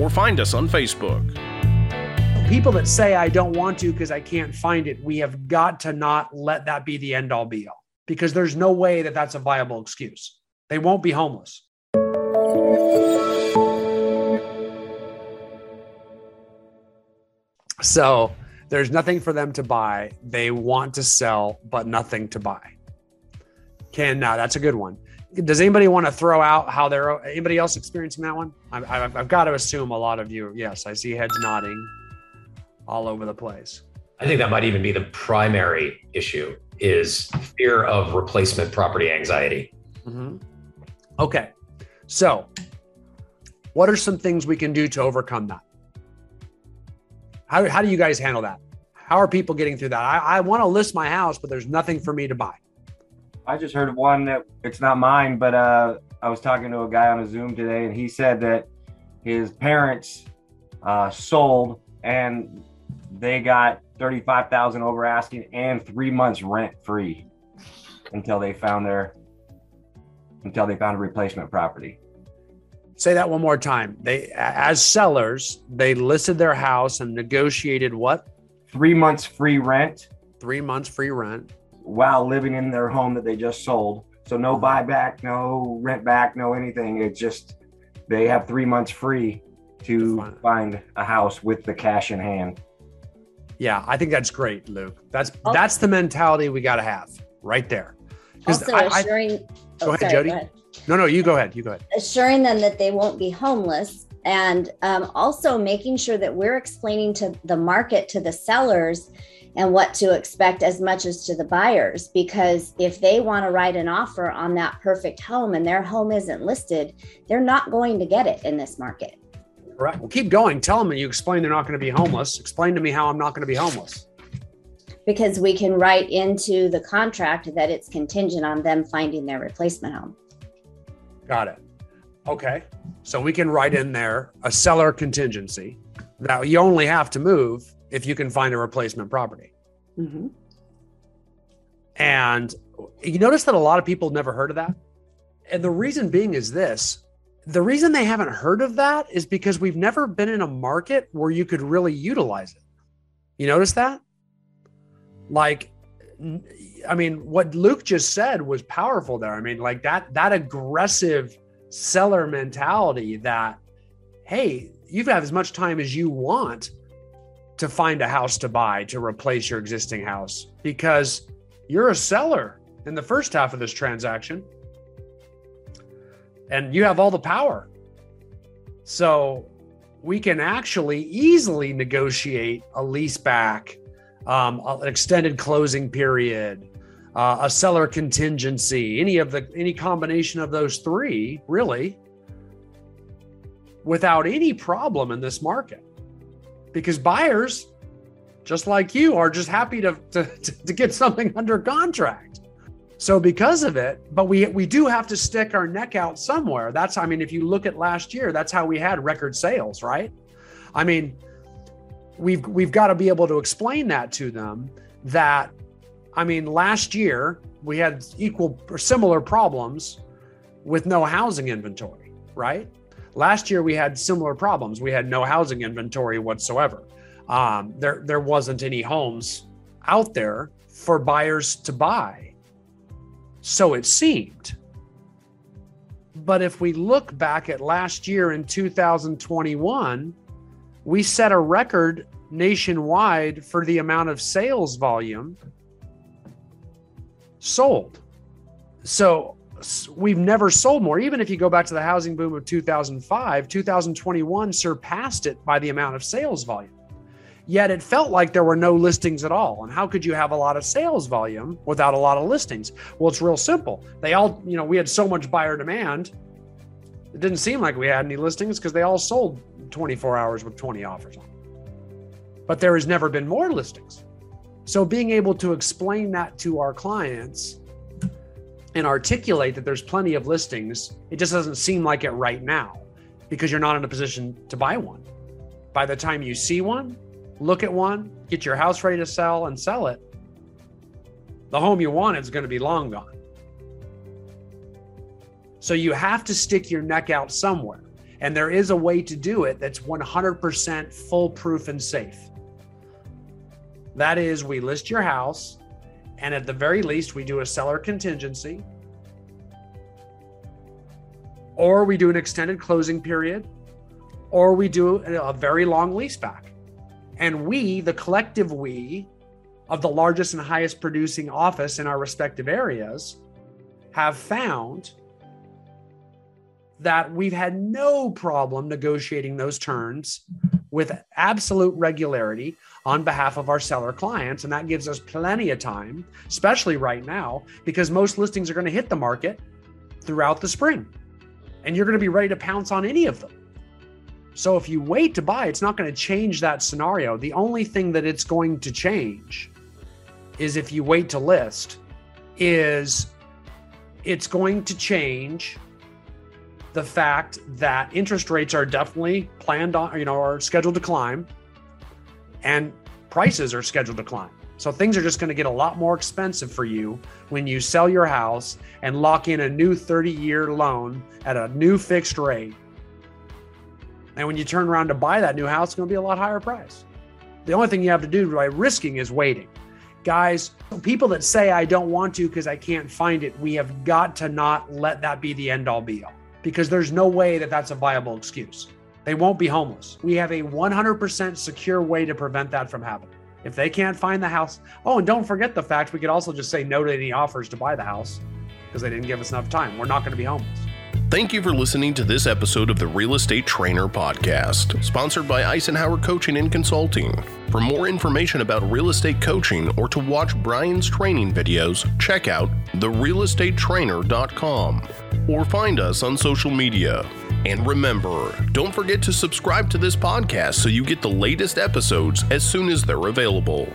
or find us on Facebook. People that say I don't want to because I can't find it, we have got to not let that be the end all be all because there's no way that that's a viable excuse. They won't be homeless. So there's nothing for them to buy. They want to sell, but nothing to buy. Can now that's a good one. Does anybody want to throw out how they're anybody else experiencing that one? I've, I've, I've got to assume a lot of you. Yes, I see heads nodding all over the place. I think that might even be the primary issue is fear of replacement property anxiety. Mm-hmm. Okay. So, what are some things we can do to overcome that? How, how do you guys handle that? How are people getting through that? I, I want to list my house, but there's nothing for me to buy. I just heard of one that it's not mine, but uh, I was talking to a guy on a Zoom today, and he said that his parents uh, sold and they got thirty-five thousand over asking and three months rent free until they found their until they found a replacement property. Say that one more time. They, as sellers, they listed their house and negotiated what? Three months free rent Three months free rent. While living in their home that they just sold. So no buyback, no rent back, no anything. It's just they have three months free to Fine. find a house with the cash in hand. Yeah, I think that's great, Luke. That's Oh. that's the mentality we got to have right there. Also I- I- assuring. Go ahead, Jody. no, no, you go ahead. You go ahead. Assuring them that they won't be homeless, and um, also making sure that we're explaining to the market, to the sellers, and what to expect as much as to the buyers. Because if they want to write an offer on that perfect home and their home isn't listed, they're not going to get it in this market. Right. Well, keep going. Tell them and you explain they're not going to be homeless. Explain to me how I'm not going to be homeless. Because we can write into the contract that it's contingent on them finding their replacement home. Got it. Okay. So we can write in there a seller contingency that you only have to move if you can find a replacement property. Mhm. And you notice that a lot of people never heard of that. And the reason being is this the reason they haven't heard of that is because we've never been in a market where you could really utilize it. You notice that? Like, I mean, what Luke just said was powerful there. I mean, like that, that aggressive seller mentality that, hey, you have as much time as you want to find a house to buy to replace your existing house because you're a seller in the first half of this transaction and you have all the power. So we can actually easily negotiate a lease back, um, an extended closing period, uh, a seller contingency, any of the any combination of those three, really, without any problem in this market, because buyers, just like you, are just happy to to, to get something under contract. So because of it, but we we do have to stick our neck out somewhere. That's I mean, if you look at last year, that's how we had record sales, right? I mean, we've we've got to be able to explain that to them that I mean, last year we had equal or similar problems with no housing inventory, right? Last year we had similar problems. We had no housing inventory whatsoever. Um, there there wasn't any homes out there for buyers to buy. So it seemed. But if we look back at last year in 2021, we set a record nationwide for the amount of sales volume sold. So we've never sold more. Even if you go back to the housing boom of 2005, 2021 surpassed it by the amount of sales volume. Yet it felt like there were no listings at all. And how could you have a lot of sales volume without a lot of listings? Well, it's real simple. They all, you know, we had so much buyer demand It didn't seem like we had any listings because they all sold 24 hours with 20 offers on. But there has never been more listings. So being able to explain that to our clients and articulate that there's plenty of listings, it just doesn't seem like it right now because you're not in a position to buy one. By the time you see one, look at one, get your house ready to sell and sell it, the home you want is going to be long gone. So you have to stick your neck out somewhere. And there is a way to do it that's 100% foolproof and safe. That is, we list your house, and at the very least, we do a seller contingency, or we do an extended closing period, or we do a very long lease back. And we, the collective we of the largest and highest producing office in our respective areas, have found that we've had no problem negotiating those terms with absolute regularity on behalf of our seller clients. And that gives us plenty of time, especially right now, because most listings are going to hit the market throughout the spring. And you're going to be ready to pounce on any of them. So if you wait to buy, it's not going to change that scenario. The only thing that it's going to change is if you wait to list, is it's going to change the fact that interest rates are definitely planned on, you know, are scheduled to climb and prices are scheduled to climb. So things are just going to get a lot more expensive for you when you sell your house and lock in a new 30 year loan at a new fixed rate. And when you turn around to buy that new house, it's going to be a lot higher price. The only thing you have to do by risking is waiting. Guys, people that say I don't want to because I can't find it, we have got to not let that be the end all be all because there's no way that that's a viable excuse. They won't be homeless. We have a 100% secure way to prevent that from happening. If they can't find the house, oh, and don't forget the fact we could also just say no to any offers to buy the house because they didn't give us enough time. We're not going to be homeless. Thank you for listening to this episode of the Real Estate Trainer Podcast, sponsored by Icenhower Coaching and Consulting. For more information about real estate coaching or to watch Brian's training videos, check out therealestatetrainer.com or find us on social media. And remember, don't forget to subscribe to this podcast so you get the latest episodes as soon as they're available.